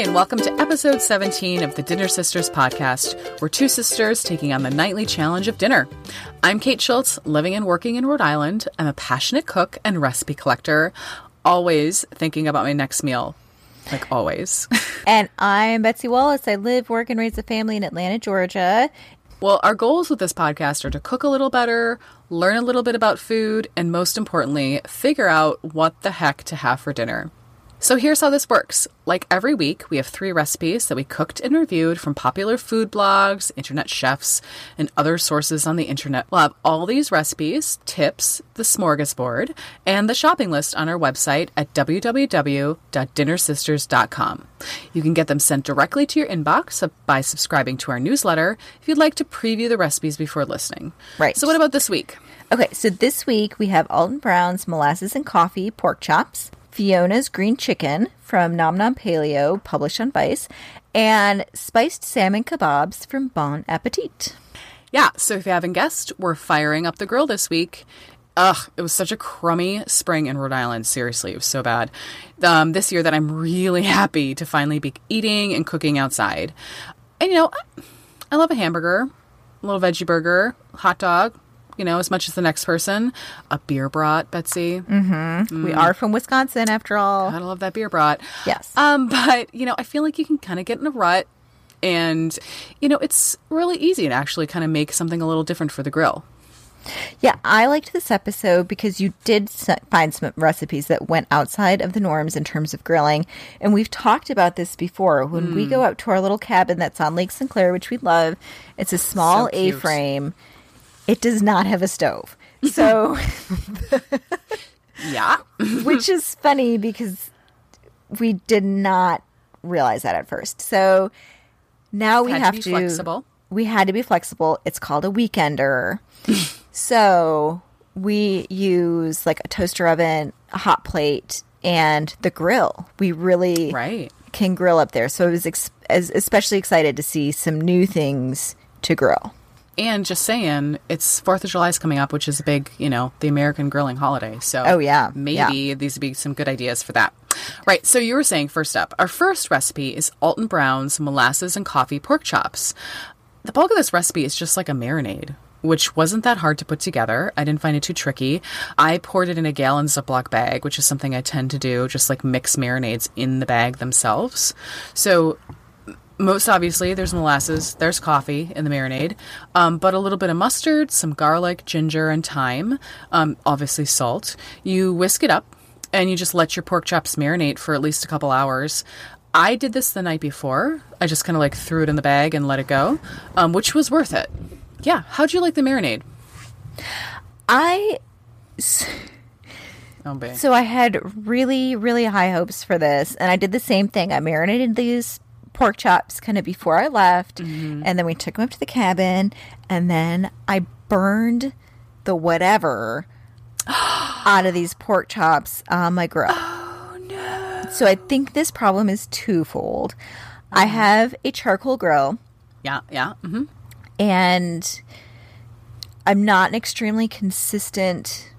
and welcome to episode 17 of the Dinner Sisters podcast. We're two sisters taking on the nightly challenge of dinner. I'm Kate Schultz, living and working in Rhode Island. I'm a passionate cook and recipe collector, always thinking about my next meal. Like always. and I'm Betsy Wallace. I live, work, and raise a family in Atlanta, Georgia. Well, our goals with this podcast are to cook a little better, learn a little bit about food, and most importantly, figure out what the heck to have for dinner. So here's how this works. Like every week, we have three recipes that we cooked and reviewed from popular food blogs, internet chefs, and other sources on the internet. We'll have all these recipes, tips, the smorgasbord, and the shopping list on our website at www.dinnersisters.com. You can get them sent directly to your inbox by subscribing to our newsletter if you'd like to preview the recipes before listening. Right. So what about this week? Okay, so this week we have Alton Brown's molasses and coffee pork chops. Fiona's Green Chicken from Nom Nom Paleo, published on Vice, and spiced salmon kebabs from Bon Appetit. Yeah, so if you haven't guessed, we're firing up the grill this week. Ugh, it was such a crummy spring in Rhode Island. Seriously, it was so bad. Um, this year that I'm really happy to finally be eating and cooking outside. And you know, I, I love a hamburger, a little veggie burger, hot dog, you know, as much as the next person. A beer brat, Betsy. Mm-hmm. Mm. We are from Wisconsin, after all. I love that beer brat. Yes. Um, but you know, I feel like you can kind of get in a rut, and you know, it's really easy to actually kind of make something a little different for the grill. Yeah, I liked this episode because you did find some recipes that went outside of the norms in terms of grilling. And we've talked about this before. When mm. we go out to our little cabin that's on Lake Sinclair, which we love, it's a small so A frame it does not have a stove. So, yeah. which is funny because we did not realize that at first. So now we had have to, to flexible. We had to be flexible. It's called a weekender. so we use like a toaster oven, a hot plate, and the grill. We really right. can grill up there. So I was ex- especially excited to see some new things to grill. And just saying, it's Fourth of July is coming up, which is a big, you know, the American grilling holiday. So, oh yeah, maybe yeah. these would be some good ideas for that. Right. So you were saying first up, our first recipe is Alton Brown's molasses and coffee pork chops. The bulk of this recipe is just like a marinade, which wasn't that hard to put together. I didn't find it too tricky. I poured it in a gallon Ziploc bag, which is something I tend to do, just like mix marinades in the bag themselves. So most obviously, there's molasses, there's coffee in the marinade, um, but a little bit of mustard, some garlic, ginger, and thyme, um, obviously salt. You whisk it up and you just let your pork chops marinate for at least a couple hours. I did this the night before. I just kind of like threw it in the bag and let it go, um, which was worth it. Yeah. How'd you like the marinade? I. Oh. So I had really, really high hopes for this, and I did the same thing. I marinated these pork chops kind of before I left. Mm-hmm. And then we took them up to the cabin. And then I burned the whatever out of these pork chops on my grill. Oh, no. So I think this problem is twofold. Mm-hmm. I have a charcoal grill. Yeah, yeah. Mm-hmm. And I'm not an extremely consistent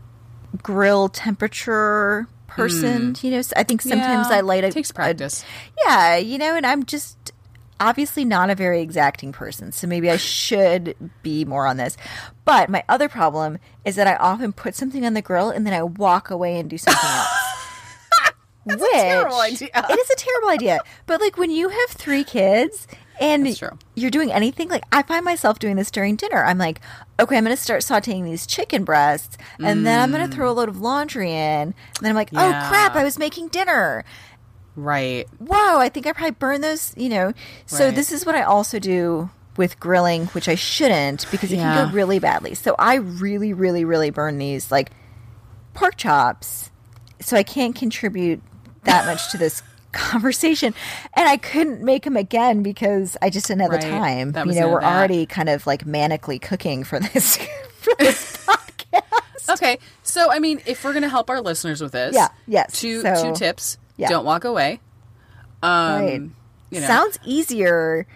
grill temperature person. Mm. You know, I think sometimes yeah, I light a takes practice. A, yeah, you know, and I'm just obviously not a very exacting person, so maybe I should be more on this. But my other problem is that I often put something on the grill and then I walk away and do something else. That's Which, a terrible idea. It is a terrible idea. But like when you have three kids and you're doing anything, like I find myself doing this during dinner. I'm like, okay, I'm going to start sauteing these chicken breasts, and mm. then I'm going to throw a load of laundry in. And then I'm like, oh crap, I was making dinner. Right. Whoa, I think I probably burned those, you know. So right. this is what I also do with grilling, which I shouldn't because it yeah. can go really badly. So I really, really, really burn these like pork chops. So I can't contribute that much to this conversation and i couldn't make them again because i just didn't have right. the time you know we're that. already kind of like manically cooking for this for this podcast okay so i mean if we're gonna help our listeners with this yeah yes two so, two tips yeah. don't walk away um right. You know. sounds easier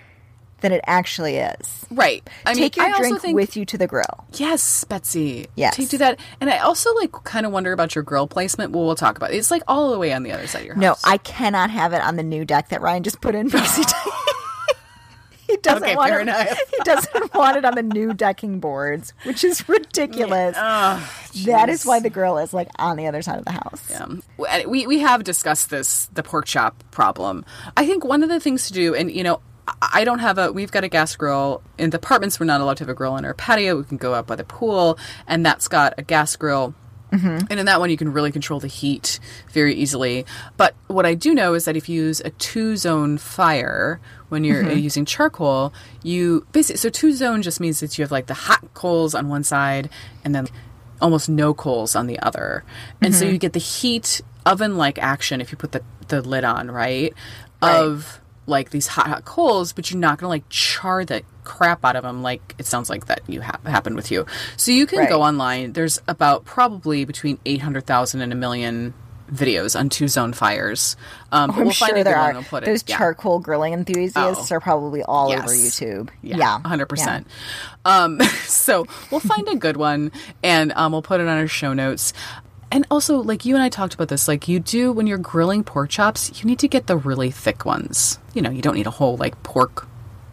than it actually is. Right. I Take mean, your I drink think, with you to the grill. Yes, Betsy. Yes. Take do that. And I also like kind of wonder about your grill placement. Well, we'll talk about it. It's like all the way on the other side of your house. No, I cannot have it on the new deck that Ryan just put in because he doesn't okay, want it. he doesn't want it on the new decking boards, which is ridiculous. Yeah. Oh, that is why the grill is like on the other side of the house. Yeah. We we have discussed this the pork chop problem. I think one of the things to do, and you know, I don't have a. We've got a gas grill in the apartments. We're not allowed to have a grill in our patio. We can go out by the pool, and that's got a gas grill. Mm-hmm. And in that one, you can really control the heat very easily. But what I do know is that if you use a two zone fire when you're mm-hmm. using charcoal, you basically, so two zone just means that you have like the hot coals on one side and then almost no coals on the other. And mm-hmm. so you get the heat oven like action if you put the, the lid on, right? right. Of like these hot hot coals but you're not going to like char the crap out of them like it sounds like that you ha- happened with you so you can right. go online there's about probably between 800,000 and a million videos on two zone fires um, oh, I'm we'll sure there are those yeah. charcoal grilling enthusiasts oh. are probably all yes. over youtube yeah, yeah. 100% yeah. Um, so we'll find a good one and um, we'll put it on our show notes and also, like you and I talked about this, like you do when you're grilling pork chops, you need to get the really thick ones. You know, you don't need a whole like pork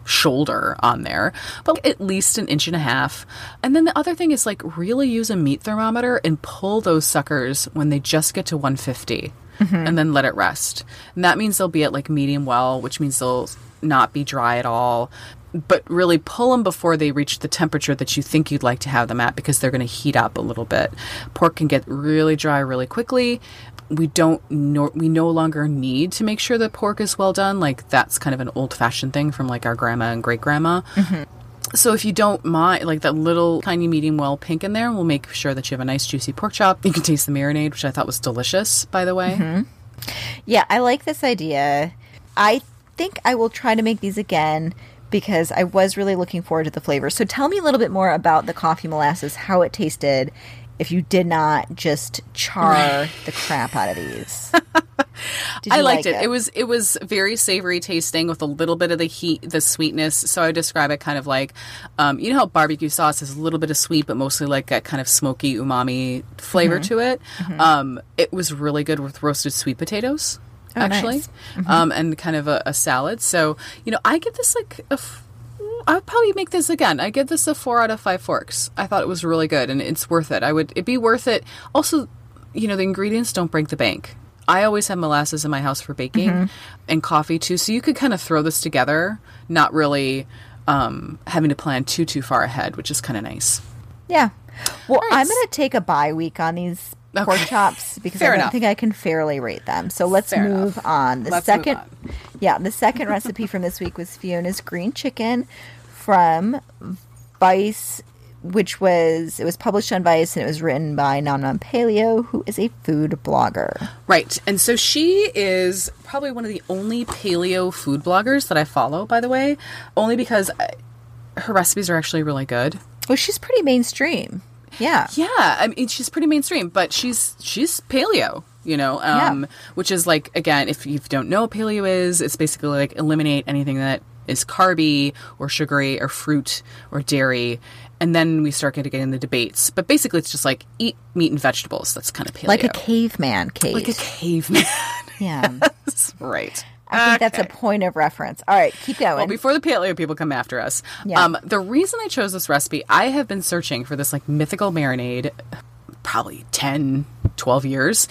shoulder on there, but at least an inch and a half. And then the other thing is like really use a meat thermometer and pull those suckers when they just get to 150 mm-hmm. and then let it rest. And that means they'll be at like medium well, which means they'll not be dry at all but really pull them before they reach the temperature that you think you'd like to have them at because they're going to heat up a little bit. Pork can get really dry really quickly. We don't no, we no longer need to make sure that pork is well done. Like that's kind of an old fashioned thing from like our grandma and great grandma. Mm-hmm. So if you don't mind, like that little tiny medium well pink in there, we'll make sure that you have a nice juicy pork chop. You can taste the marinade, which I thought was delicious, by the way. Mm-hmm. Yeah, I like this idea. I think I will try to make these again because I was really looking forward to the flavor. So tell me a little bit more about the coffee molasses, how it tasted, if you did not just char the crap out of these. I liked like it. it. it. was it was very savory tasting with a little bit of the heat, the sweetness. So I would describe it kind of like, um, you know how barbecue sauce is a little bit of sweet, but mostly like a kind of smoky umami flavor mm-hmm. to it. Mm-hmm. Um, it was really good with roasted sweet potatoes oh, actually, nice. mm-hmm. um, and kind of a, a, salad. So you know, I give this like a. F- I would probably make this again. I give this a four out of five forks. I thought it was really good, and it's worth it. I would it'd be worth it. Also, you know, the ingredients don't break the bank. I always have molasses in my house for baking mm-hmm. and coffee too, so you could kind of throw this together, not really um, having to plan too too far ahead, which is kind of nice. Yeah. Well, right. I'm going to take a bye week on these okay. pork chops because Fair I don't enough. think I can fairly rate them. So let's Fair move enough. on. The let's second, on. yeah, the second recipe from this week was Fiona's green chicken from Vice, which was it was published on Vice and it was written by Nom Paleo, who is a food blogger. Right, and so she is probably one of the only paleo food bloggers that I follow. By the way, only because I, her recipes are actually really good. Well, she's pretty mainstream. Yeah. Yeah. I mean, she's pretty mainstream, but she's she's paleo, you know, um, yeah. which is like, again, if you don't know what paleo is, it's basically like eliminate anything that is carby or sugary or fruit or dairy. And then we start getting in the debates. But basically, it's just like eat meat and vegetables. That's kind of paleo. Like a caveman cave. Like a caveman. Yeah. yes. Right. I think that's a point of reference. All right, keep going. Well, before the paleo people come after us, yeah. um, the reason I chose this recipe, I have been searching for this like mythical marinade probably 10, 12 years.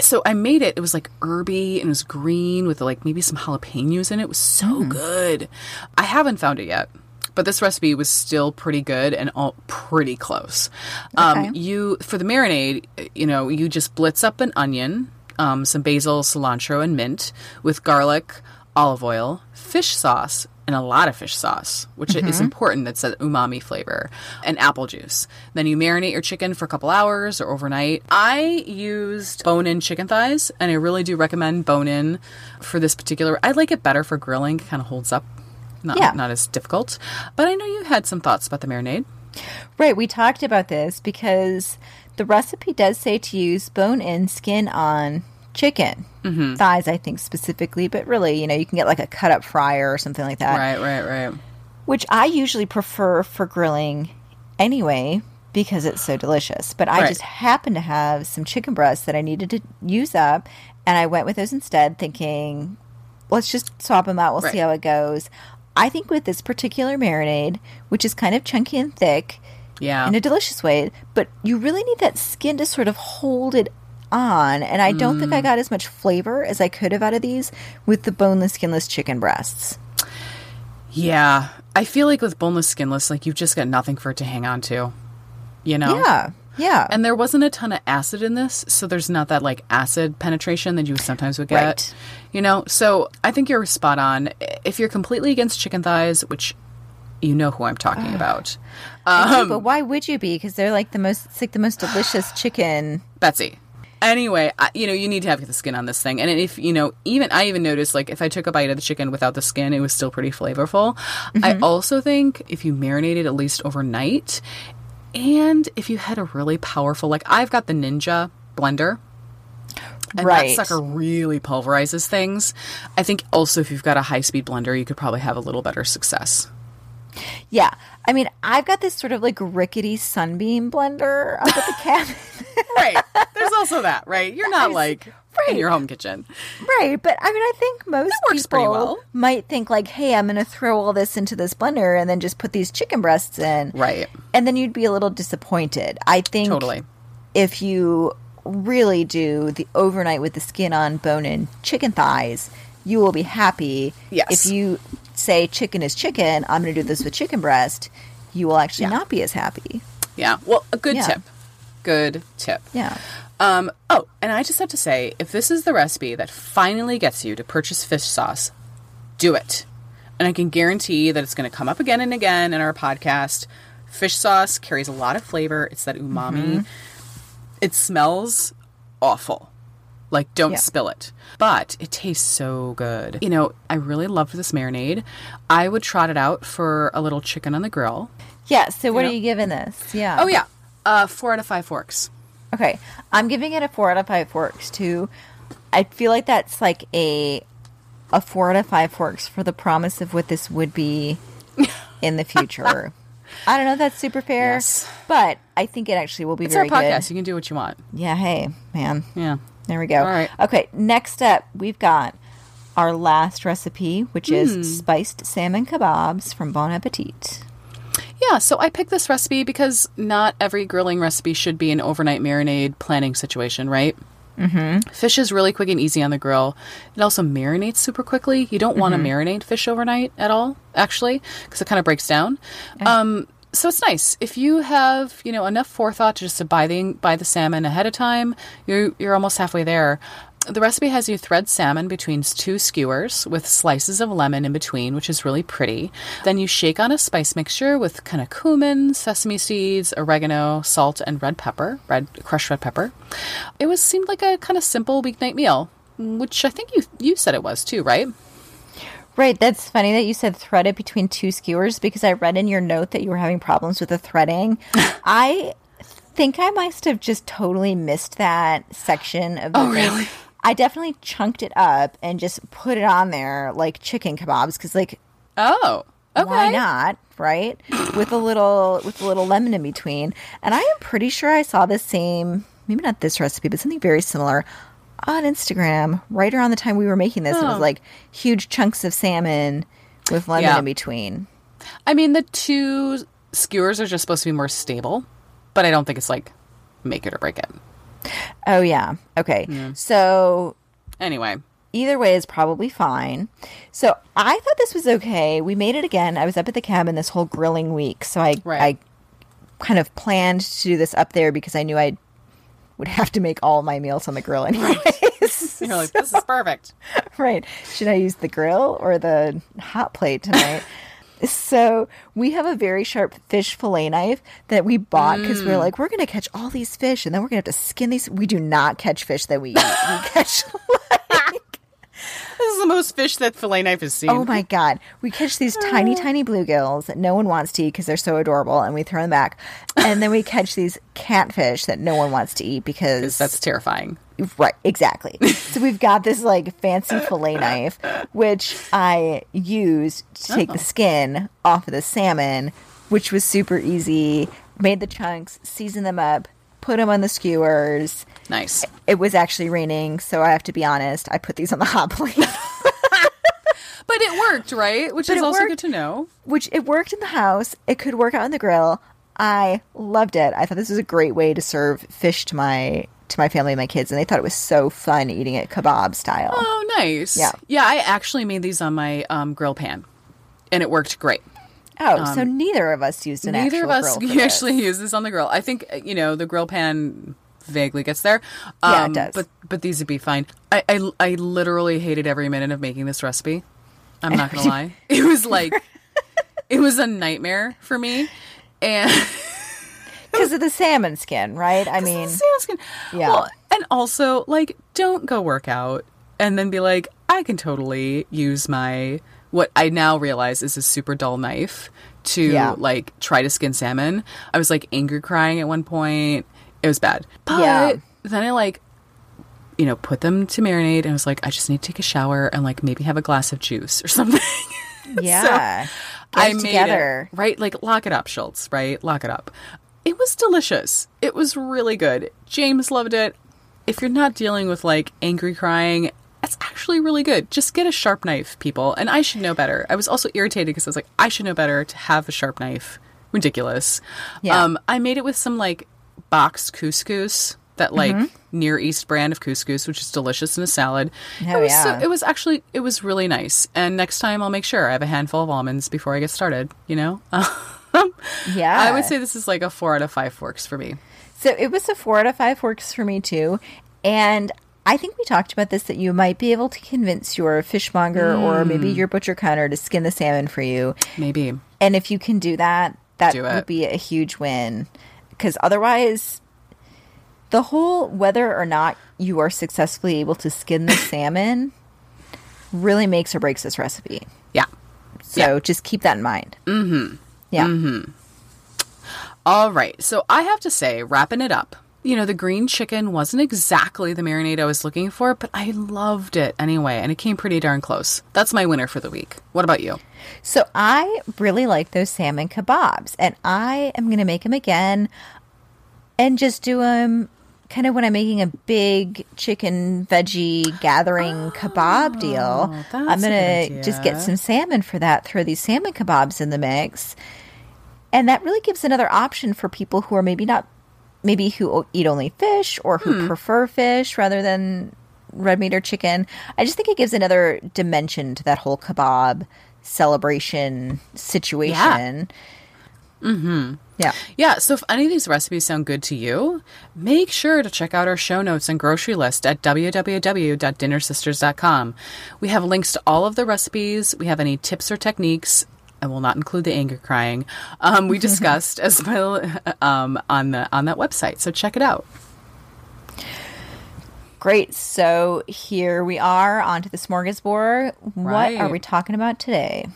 So I made it. It was like herby and it was green with like maybe some jalapenos in it. It was so mm. good. I haven't found it yet but this recipe was still pretty good and all pretty close. Um, okay. Um, you for the marinade, you know, you just blitz up an onion, um, some basil, cilantro, and mint with garlic, olive oil, fish sauce, and a lot of fish sauce, which mm-hmm. is important. That's an umami flavor, and apple juice. Then you marinate your chicken for a couple hours or overnight. I used bone in chicken thighs, and I really do recommend bone in for this particular. I like it better for grilling, kind of holds up, not, yeah. not as difficult. But I know you had some thoughts about the marinade. Right, we talked about this because the recipe does say to use bone in, skin on chicken. Mm-hmm. Thighs, I think specifically, but really, you know, you can get like a cut up fryer or something like that. Right, right, right. which I usually prefer for grilling anyway because it's so delicious. But I Right. just happened to have some chicken breasts that I needed to use up, and I went with those instead, thinking, let's just swap them out. We'll see how it goes. I think with this particular marinade, which is kind of chunky and thick Yeah. in a delicious way, but you really need that skin to sort of hold it on. And I don't think I Mm. got as much flavor as I could have out of these with the boneless, skinless chicken breasts. yeah. I feel like with boneless, skinless, like you've just got nothing for it to hang on to. You know? Yeah, yeah. And there wasn't a ton of acid in this, so there's not that like acid penetration that you sometimes would get. Right. You know, so I think you're spot on. If you're completely against chicken thighs, which you know who I'm talking about, I Um, do, but why would you be? Because they're like the most, it's like the most delicious chicken. Betsy. Anyway, I, you know, you need to have the skin on this thing. And if, you know, even I even noticed like if I took a bite of the chicken without the skin, it was still pretty flavorful. I also think if you marinate it at least overnight and if you had a really powerful, like I've got the Ninja blender. And Right. that sucker really pulverizes things. I think also if you've got a high speed blender, you could probably have a little better success. Yeah. I mean, I've got this sort of like rickety sunbeam blender up at the cabin. right. There's also that, right? You're not like right. in your home kitchen. right. But I mean, I think most people well. might think like, hey, I'm going to throw all this into this blender and then just put these chicken breasts in. Right. And then you'd be a little disappointed. I think Totally. if you really do the overnight with the skin on bone in chicken thighs, you will be happy. Yes. If you say chicken is chicken, I'm going to do this with chicken breast, you will actually Yeah. not be as happy. Yeah. Well, a good Yeah. tip. Good tip. Yeah. Um, oh, and I just have to say, if this is the recipe that finally gets you to purchase fish sauce, do it. And I can guarantee that it's going to come up again and again in our podcast. Fish sauce carries a lot of flavor. It's that umami. It smells awful. Like, don't Yeah. spill it. But it tastes so good. You know, I really loved this marinade. I would trot it out for a little chicken on the grill. Yeah. So what You are know? you giving this? Yeah. Oh, yeah. Uh, four out of five forks. Okay. I'm giving it a four out of five forks too. I feel like that's like a a four out of five forks for the promise of what this would be in the future. I don't know if that's super fair, Yes. but I think it actually will be very good. It's very our podcast. good. You can do what you want. Yeah, hey, man. Yeah. There we go. All right. Okay, next up, we've got our last recipe, which Hmm. is spiced salmon kebabs from Bon Appetit. Yeah, so I picked this recipe because not every grilling recipe should be an overnight marinade planning situation, right? Mm-hmm. Fish is really quick and easy on the grill. It also marinates super quickly. You don't want to marinate fish overnight at all, actually, because it kind of breaks down. Um, so it's nice if you have you know enough forethought to just to buy the buy the salmon ahead of time. You're you're almost halfway there. The recipe has you thread salmon between two skewers with slices of lemon in between, which is really pretty. Then you shake on a spice mixture with kind of cumin, sesame seeds, oregano, salt, and red pepper, red crushed red pepper. It was seemed like a kind of simple weeknight meal, which I think you you said it was too, right? Right, that's funny that you said thread it between two skewers because I read in your note that you were having problems with the threading. I think I must have just totally missed that section of the Oh, really? I definitely chunked it up and just put it on there like chicken kebabs because like Oh, okay. why not right with a little with a little lemon in between and i am pretty sure i saw the same maybe not this recipe but something very similar on instagram right around the time we were making this it was Oh. like huge chunks of salmon with lemon Yeah. in between I mean, the two skewers are just supposed to be more stable, but I don't think it's like make it or break it. Oh yeah okay so Anyway, either way is probably fine. So I thought this was okay. We made it again. I was up at the cabin this whole grilling week, so I Right. I kind of planned to do this up there because I knew I would have to make all my meals on the grill anyways. you're like, this is perfect. right. Should I use the grill or the hot plate tonight? so we have a very sharp fish fillet knife that we bought because we Mm. we're like, we're going to catch all these fish and then we're going to have to skin these. We do not catch fish that we eat. We catch like This is the most fish that fillet knife has seen. Oh my god, we catch these tiny, tiny bluegills that no one wants to eat because they're so adorable, and we throw them back. And then we catch these catfish that no one wants to eat because that's terrifying. Right, exactly. so we've got this like fancy fillet knife, which I use to take oh. the uh-huh. skin off of the salmon, which was super easy. Made the chunks, seasoned them up, put them on the skewers. Nice. It was actually raining, so I have to be honest. I put these on the hot plate. but it worked, right? Which but is also worked, good to know. Which it worked in the house. It could work out on the grill. I loved it. I thought this was a great way to serve fish to my to my family and my kids, and they thought it was so fun eating it kebab style. Oh, nice. Yeah, yeah. I actually made these on my um, grill pan, and it worked great. Oh, um, so neither of us used an neither of us actually use this on the grill. I think you know the grill pan vaguely gets there. Um, yeah, it um, does. But but these would be fine. I, I I literally hated every minute of making this recipe. I'm not gonna lie. It was like it was a nightmare for me, and because of the salmon skin, right? I mean, salmon skin. Yeah, well, and also like don't go work out and then be like, I can totally use my what I now realize is a super dull knife to yeah. like try to skin salmon. I was like angry crying at one point. It was bad. But yeah. then I like you know, put them to marinate and I was like, I just need to take a shower and like maybe have a glass of juice or something. Yeah. so I made together. it. Right? Like lock it up, Schultz, right? Lock it up. It was delicious. It was really good. James loved it. If you're not dealing with like angry crying that's actually really good. Just get a sharp knife, people. And I should know better. I was also irritated because I was like, I should know better to have a sharp knife. Ridiculous. Yeah. Um, I made it with some like boxed couscous, that like mm-hmm. Near East brand of couscous, which is delicious in a salad. It was yeah. so, it was actually it was really nice. And next time I'll make sure I have a handful of almonds before I get started. You know. yeah. I would say this is like a four out of five forks for me. So it was a four out of five forks for me too. And I think we talked about this that you might be able to convince your fishmonger mm. or maybe your butcher counter to skin the salmon for you. Maybe. And if you can do that, that do would be a huge win. Because otherwise, the whole whether or not you are successfully able to skin the salmon really makes or breaks this recipe. Yeah. So yeah. just keep that in mind. Mm-hmm. Yeah. Mm-hmm. All right. So I have to say, wrapping it up, you know, the green chicken wasn't exactly the marinade I was looking for, but I loved it anyway, and it came pretty darn close. That's my winner for the week. What about you? So I really like those salmon kebabs, and I am going to make them again and just do them kind of when I'm making a big chicken veggie gathering oh, kebab deal. I'm going to just get some salmon for that, throw these salmon kebabs in the mix. And that really gives another option for people who are maybe not maybe who eat only fish or who hmm. prefer fish rather than red meat or chicken. I just think it gives another dimension to that whole kebab celebration situation. Yeah. Mm-hmm. Yeah. Yeah. So if any of these recipes sound good to you, make sure to check out our show notes and grocery list at www.dinnersisters.com. We have links to all of the recipes. We have any tips or techniques I will not include the anger crying. Um, we discussed as well um, on the on that website. So check it out. Great. So here we are onto the smorgasbord. Right. What are we talking about today?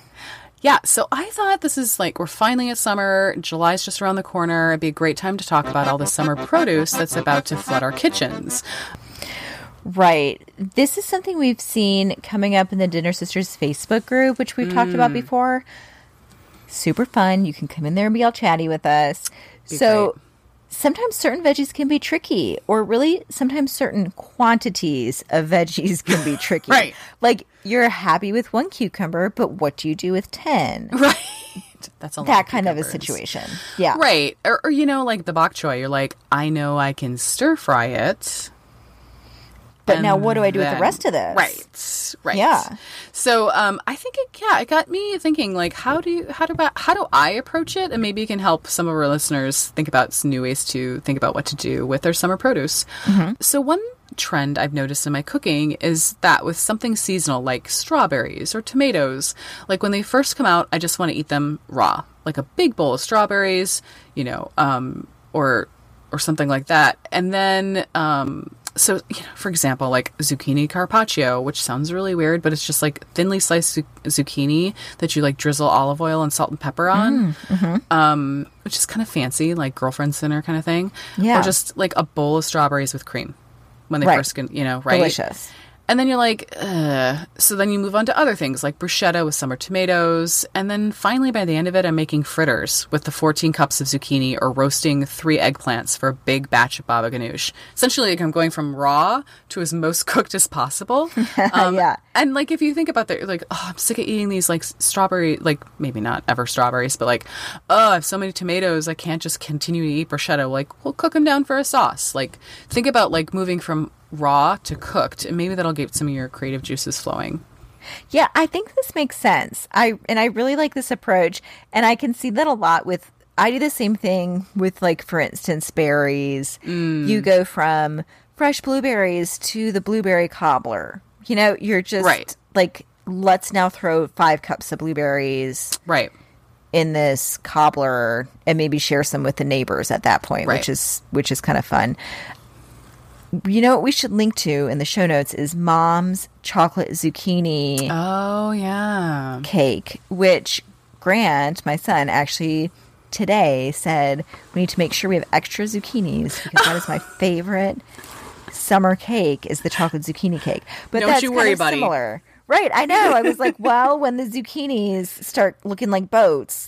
Yeah, so I thought this is like we're finally at summer. July's just around the corner. It'd be a great time to talk about all the summer produce that's about to flood our kitchens. Right. This is something we've seen coming up in the Dinner Sisters Facebook group, which we've mm. talked about mm. before super fun. You can come in there and be all chatty with us. Be so great. sometimes certain veggies can be tricky, or really sometimes certain quantities of veggies can be tricky. right. Like you're happy with one cucumber, but what do you do with 10? Right. That's a that kind of a situation. Yeah. Right. Or, or, you know, like the bok choy, you're like, I know I can stir fry it but now, what do I do then, with the rest of this? Right, right. Yeah. So, um, I think it, yeah, it got me thinking. Like, how do you, how do I, how do I approach it? And maybe it can help some of our listeners think about some new ways to think about what to do with their summer produce. Mm-hmm. So, one trend I've noticed in my cooking is that with something seasonal like strawberries or tomatoes, like when they first come out, I just want to eat them raw, like a big bowl of strawberries, you know, um, or or something like that. And then um, so, you know, for example, like zucchini carpaccio, which sounds really weird, but it's just like thinly sliced zu- zucchini that you like drizzle olive oil and salt and pepper on, mm-hmm. um, which is kind of fancy, like girlfriend's dinner kind of thing. Yeah. Or just like a bowl of strawberries with cream when they Right. first get, you know, right? Delicious. And then you're like, Ugh. so then you move on to other things like bruschetta with summer tomatoes. And then finally, by the end of it, I'm making fritters with the 14 cups of zucchini or roasting three eggplants for a big batch of baba ganoush. Essentially, like I'm going from raw to as most cooked as possible. Um, Yeah. And like, if you think about that, you're like, oh, I'm sick of eating these like strawberry, like maybe not ever strawberries, but like, oh, I have so many tomatoes, I can't just continue to eat bruschetta. Like, we'll cook them down for a sauce. Like, think about like moving from raw to cooked, and maybe that'll get some of your creative juices flowing. Yeah, I think this makes sense. I and I really like this approach, and I can see that a lot with. I do the same thing with, like, for instance, berries. Mm. You go from fresh blueberries to the blueberry cobbler. You know, you're just Right. like, let's now throw five cups of blueberries Right. in this cobbler and maybe share some with the neighbors at that point, Right. which is which is kind of fun. You know what we should link to in the show notes is mom's chocolate zucchini Oh yeah. cake, which Grant, my son, actually today said we need to make sure we have extra zucchinis because that is my favorite summer cake is the chocolate zucchini cake. But Don't that's you worry, buddy. similar. Right, I know. I was like, well, when the zucchinis start looking like boats,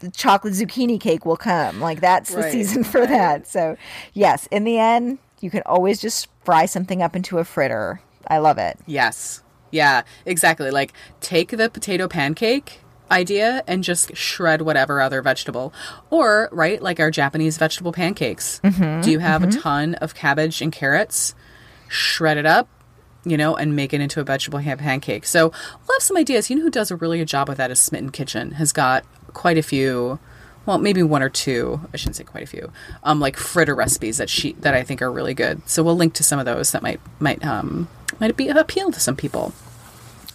the chocolate zucchini cake will come. Like that's the season for that. So, yes, in the end, you can always just fry something up into a fritter. I love it. Yes. Yeah. Exactly. Like take the potato pancake idea and just shred whatever other vegetable, or right, like our Japanese vegetable pancakes. Mm-hmm, Do you have a mm-hmm. ton of cabbage and carrots? Shred it up. You know, and make it into a vegetable ham pancake. So we'll have some ideas. You know who does a really good job with that is Smitten Kitchen. Has got quite a few well, maybe one or two. I shouldn't say quite a few. Um, like fritter recipes that she that I think are really good. So we'll link to some of those that might might um might be of appeal to some people.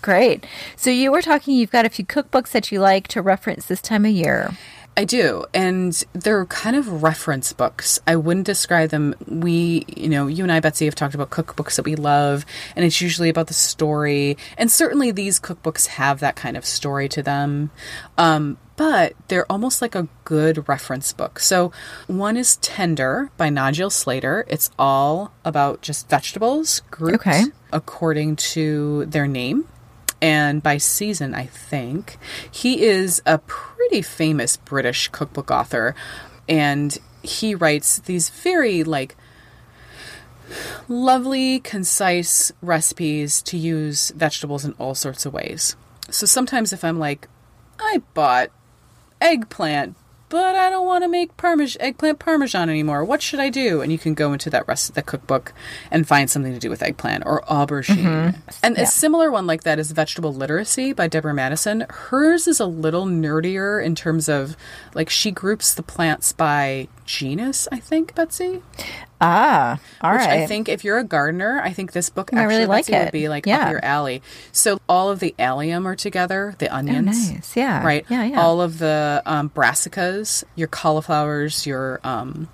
Great. So you were talking, you've got a few cookbooks that you like to reference this time of year. I do, and they're kind of reference books. I wouldn't describe them. We, you know, you and I, Betsy, have talked about cookbooks that we love, and it's usually about the story. And certainly these cookbooks have that kind of story to them. Um, but they're almost like a good reference book. So one is Tender by Nigel Slater. It's all about just vegetables grouped Okay. according to their name and by season, I think. He is a pretty famous British cookbook author, and he writes these very like lovely, concise recipes to use vegetables in all sorts of ways. So sometimes if I'm like, I bought eggplant, but I don't want to make parmes- eggplant parmesan anymore. What should I do? And you can go into that rest of the cookbook and find something to do with eggplant or aubergine. Mm-hmm. And a similar one like that is Vegetable Literacy by Deborah Madison. Hers is a little nerdier in terms of like she groups the plants by genus, I think, Betsy. Ah, all Which right. I think if you're a gardener, I think this book I actually really like Betsy, would be like Yeah. up your alley. So all of the allium are together, the onions. Oh, nice. Yeah. Right. Yeah, yeah. All of the um, brassicas, your cauliflowers, your um,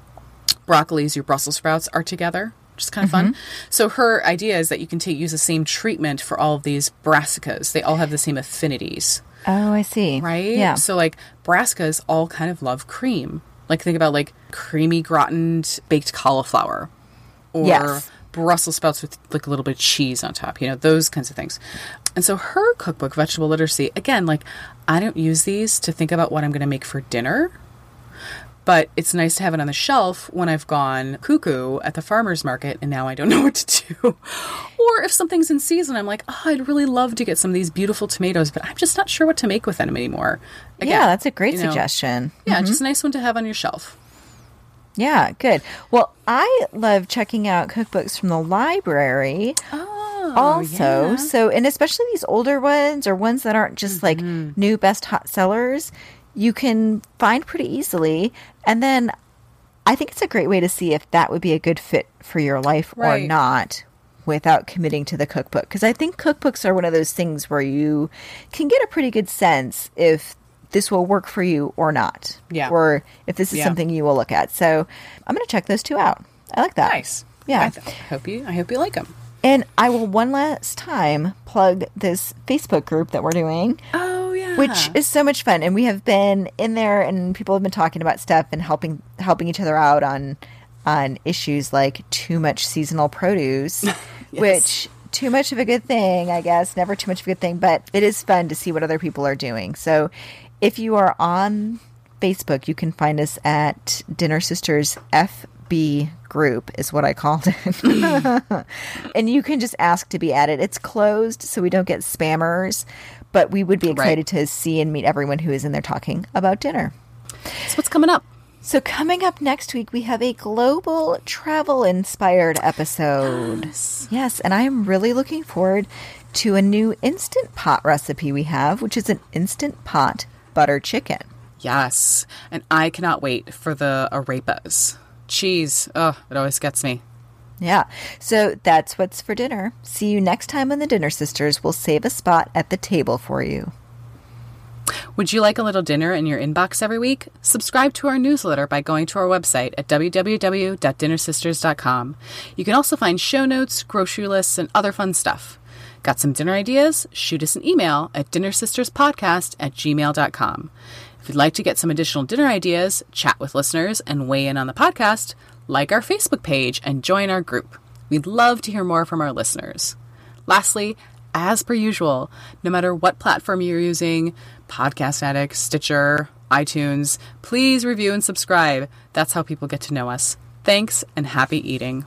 broccolis, your Brussels sprouts are together. Which is kind of Mm-hmm. fun. So her idea is that you can take use the same treatment for all of these brassicas. They all have the same affinities Oh, I see. right? Yeah. So like brassicas all kind of love cream. Like think about like creamy gratined baked cauliflower, or Yes. Brussels sprouts with like a little bit of cheese on top. You know those kinds of things. And so her cookbook, Vegetable Literacy, again, like I don't use these to think about what I'm going to make for dinner. But it's nice to have it on the shelf when I've gone cuckoo at the farmer's market and now I don't know what to do. Or if something's in season, I'm like, oh, I'd really love to get some of these beautiful tomatoes, but I'm just not sure what to make with them anymore. Again, yeah, that's a great you know, suggestion. Yeah, mm-hmm. just a nice one to have on your shelf. Yeah, good. Well, I love checking out cookbooks from the library. Oh, also, so and especially these older ones or ones that aren't just like mm-hmm. new best hot sellers, you can find pretty easily. And then I think it's a great way to see if that would be a good fit for your life or not without committing to the cookbook because I think cookbooks are one of those things where you can get a pretty good sense if this will work for you or not. Yeah. Or if this is Yeah. something you will look at. So I'm going to check those two out. I like that. Nice. Yeah. I, th- hope you. I hope you like them. And I will one last time plug this Facebook group that we're doing. Oh which is so much fun. And we have been in there, and people have been talking about stuff and helping helping each other out on on issues like too much seasonal produce, yes. which too much of a good thing, I guess. Never too much of a good thing, but it is fun to see what other people are doing. So if you are on Facebook, you can find us at Dinner Sisters FB group is what I called it. Mm. and you can just ask to be added. It's closed so we don't get spammers, but we would be excited right. to see and meet everyone who is in there talking about dinner. So what's coming up? So coming up next week we have a global travel inspired episode. Yes. yes, and I am really looking forward to a new instant pot recipe we have, which is an instant pot butter chicken. Yes, and I cannot wait for the arepas. Cheese, oh, it always gets me. Yeah. So that's what's for dinner. See you next time on the Dinner Sisters. We'll save a spot at the table for you. Would you like a little dinner in your inbox every week? Subscribe to our newsletter by going to our website at www.dinnersisters.com. You can also find show notes, grocery lists, and other fun stuff. Got some dinner ideas? Shoot us an email at dinnersisterspodcast at gmail.com. If you'd like to get some additional dinner ideas, chat with listeners, and weigh in on the podcast, like our Facebook page and join our group. We'd love to hear more from our listeners. Lastly, as per usual, no matter what platform you're using Podcast Addict, Stitcher, iTunes please review and subscribe. That's how people get to know us. Thanks and happy eating.